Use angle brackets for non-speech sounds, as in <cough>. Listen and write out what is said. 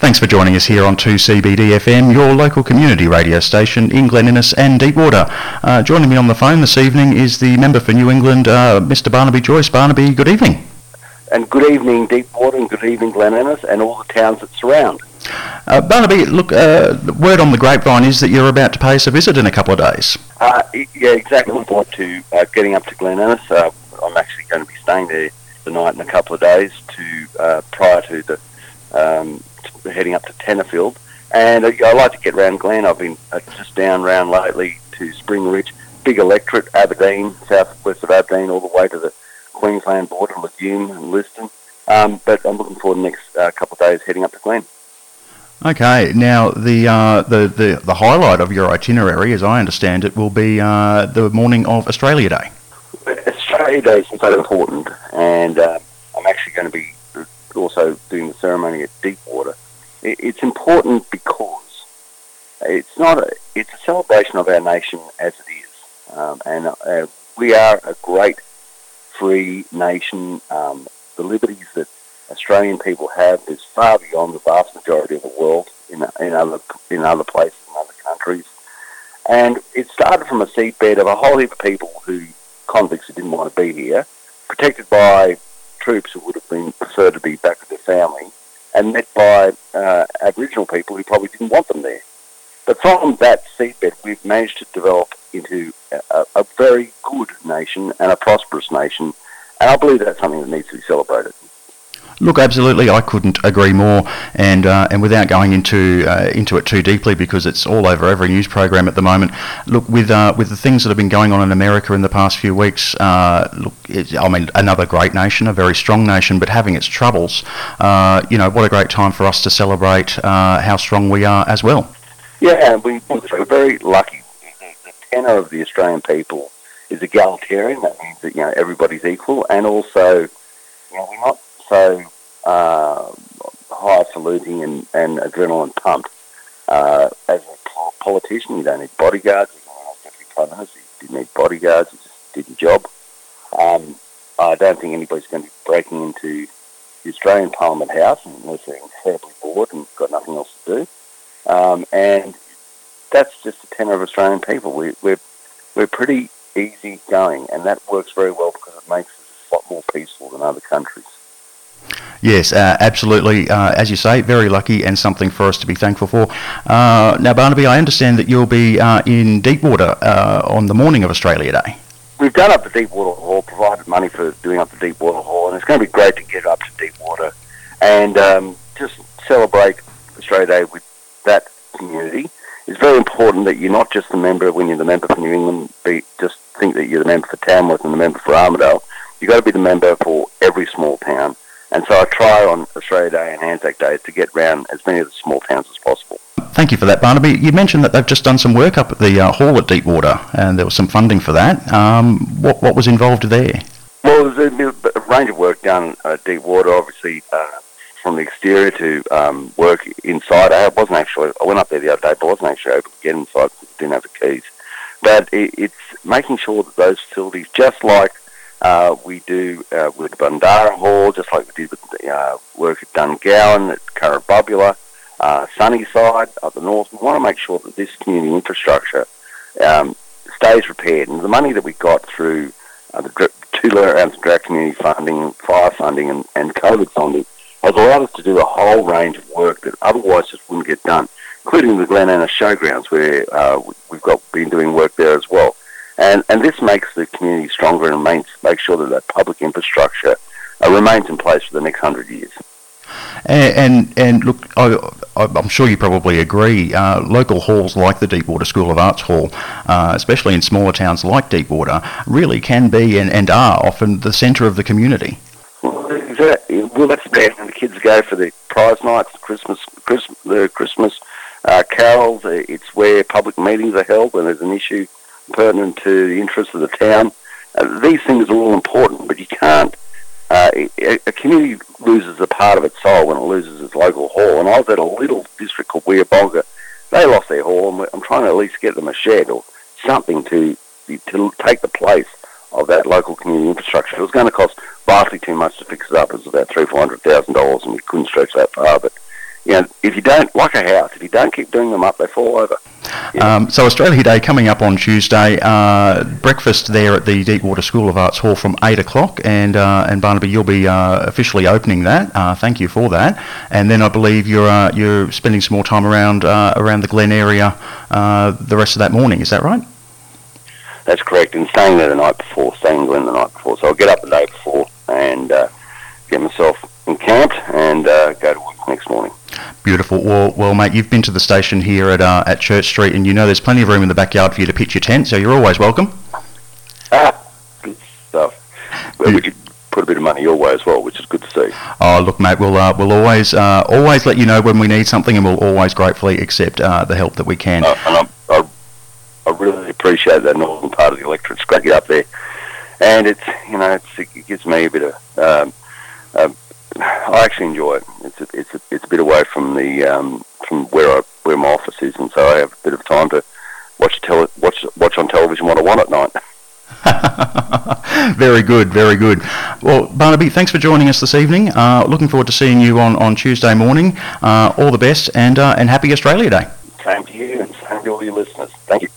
Thanks for joining us here on 2CBD FM, your local community radio station in Glen Innes and Deepwater. Uh, joining me on the phone this evening is the member for New England, uh, Mr. Barnaby Joyce. Barnaby, good evening. And good evening, Deepwater, and good evening, Glen Innes, and all the towns that surround. Uh, Barnaby, look, uh, word on the grapevine is that you're about to pay us a visit in a couple of days. Uh, yeah, exactly. I'm forward to uh, getting up to Glen Innes. I'm actually going to be staying there tonight in a couple of days to prior to the um, heading up to Tenterfield. And uh, I like to get around Glen. I've been uh, just down round lately to Spring Ridge, big electorate, Aberdeen, southwest of Aberdeen, all the way to the Queensland border, Legume and Liston. Um, but I'm looking forward to the next uh, couple of days heading up to Glen. Okay, now the, uh, the, the the highlight of your itinerary, as I understand it, will be uh, the morning of Australia Day. Australia Day is so important, and uh, I'm actually going to be also doing the ceremony at Deepwater. It's important because it's not a, it's a celebration of our nation as it is, um, and uh, we are a great free nation. Um, the liberties that Australian people have is far beyond the vast majority of the world in, in other in other places in other countries. And it started from a seedbed of a whole heap of people who convicts who didn't want to be here, protected by troops who would have been preferred to be back with their family, and met by uh, Aboriginal people who probably didn't want them there. But from that seedbed, we've managed to develop into a, a very good nation and a prosperous nation, and I believe that's something that needs to be celebrated. Look, absolutely, I couldn't agree more. And uh, and without going into uh, into it too deeply, because it's all over every news program at the moment. Look, with uh, with the things that have been going on in America in the past few weeks, uh, look, I mean, another great nation, a very strong nation, but having its troubles. Uh, you know, what a great time for us to celebrate uh, how strong we are as well. Yeah, we, we're very lucky. The tenor of the Australian people is egalitarian. That means that you know everybody's equal, and also, you know, we're not so uh, highfalutin and, and adrenaline pumped. Uh, as a politician, you don't need bodyguards. As a deputy prime minister, you didn't need bodyguards. You just did your job. Um, I don't think anybody's going to be breaking into the Australian Parliament House unless they're incredibly bored and got nothing else to do. Um, and that's just the tenor of Australian people. We, we're we're pretty easy going, and that works very well because it makes us a lot more peaceful than other countries. Yes, uh, absolutely. Uh, as you say, very lucky and something for us to be thankful for. Uh, now, Barnaby, I understand that you'll be uh, in Deepwater uh, on the morning of Australia Day. We've done up the Deepwater Hall, provided money for doing up the Deepwater Hall, and it's going to be great to get up to Deepwater and um, just celebrate Australia Day with that community. It's very important that you're not just a member when you're the member for New England, be, just think that you're the member for Tamworth and the member for Armidale. You've got to be the member for every small town and so I try on Australia Day and Anzac Day to get round as many of the small towns as possible. Thank you for that, Barnaby. You mentioned that they've just done some work up at the uh, hall at Deepwater, and there was some funding for that. Um, what, what was involved there? Well, there's a, a range of work done at Deepwater, obviously, uh, from the exterior to um, work inside. I wasn't actually, I went up there the other day, but I wasn't actually able to get inside because I didn't have the keys. But it, it's making sure that those facilities, just like uh, we do uh, with Bundarra Hall, just like we did with uh, work at Dungowan, at Currabubula, uh, Sunnyside, up the north. We want to make sure that this community infrastructure um, stays repaired. And the money that we got through uh, the two rounds of drought community funding, fire funding, and, and COVID funding has allowed us to do a whole range of work that otherwise just wouldn't get done, including the Glen Innes Showgrounds, where uh, we've got been doing work there as well. And, and this makes the community stronger and makes, makes sure that that public infrastructure uh, remains in place for the next hundred years. And, and, and look, I, am sure you probably agree. Uh, local halls like the Deepwater School of Arts Hall, uh, especially in smaller towns like Deepwater, really can be and, and are often the centre of the community. Well, exactly. Well, that's bad. And the kids go for the prize nights, Christmas, Christmas, the Christmas uh, carols. It's where public meetings are held when there's an issue pertinent to the interests of the town. Uh, these things are all important, but you can't. Uh, a, a, community loses a part of its soul when it loses its local hall. And I was at a little district called Weabonga. They lost their hall, and I'm trying to at least get them a shed or something to to take the place of that local community infrastructure. It was going to cost vastly too much to fix it up. It was about three, four hundred thousand dollars, and we couldn't stretch that far. But you know, if you don't, like a house, if you don't keep doing them up, they fall over. Yeah. Um, so Australia Day coming up on Tuesday. Uh, breakfast there at the Deepwater School of Arts Hall from eight o'clock, and uh, and Barnaby, you'll be uh, officially opening that. Uh, thank you for that. And then I believe you're uh, you're spending some more time around uh, around the Glen area the rest of that morning. Is that right? That's correct. And staying there the night before, staying in Glen the night before. So I'll get up the day before and get myself encamped and go to work next morning. Beautiful. Well, well, mate, you've been to the station here at uh, at Church Street, and you know there's plenty of room in the backyard for you to pitch your tent, so you're always welcome. Ah, good stuff. Well, we could put a bit of money your way as well, which is good to see. Oh, look, mate, we'll uh, we'll always uh, always let you know when we need something, and we'll always gratefully accept uh, the help that we can. Uh, and I, I, I really appreciate that northern part of the electorate's scrappy up there, and it's you know it's, it gives me a bit of. Um, I actually enjoy it. It's a, it's a, it's a bit away from the um, from where I where my office is, and so I have a bit of time to watch tele- watch watch on television what I want at night. <laughs> very good, very good. Well, Barnaby, thanks for joining us this evening. Uh, looking forward to seeing you on, on Tuesday morning. Uh, all the best, and uh, and happy Australia Day. Same to you, and same to all your listeners. Thank you.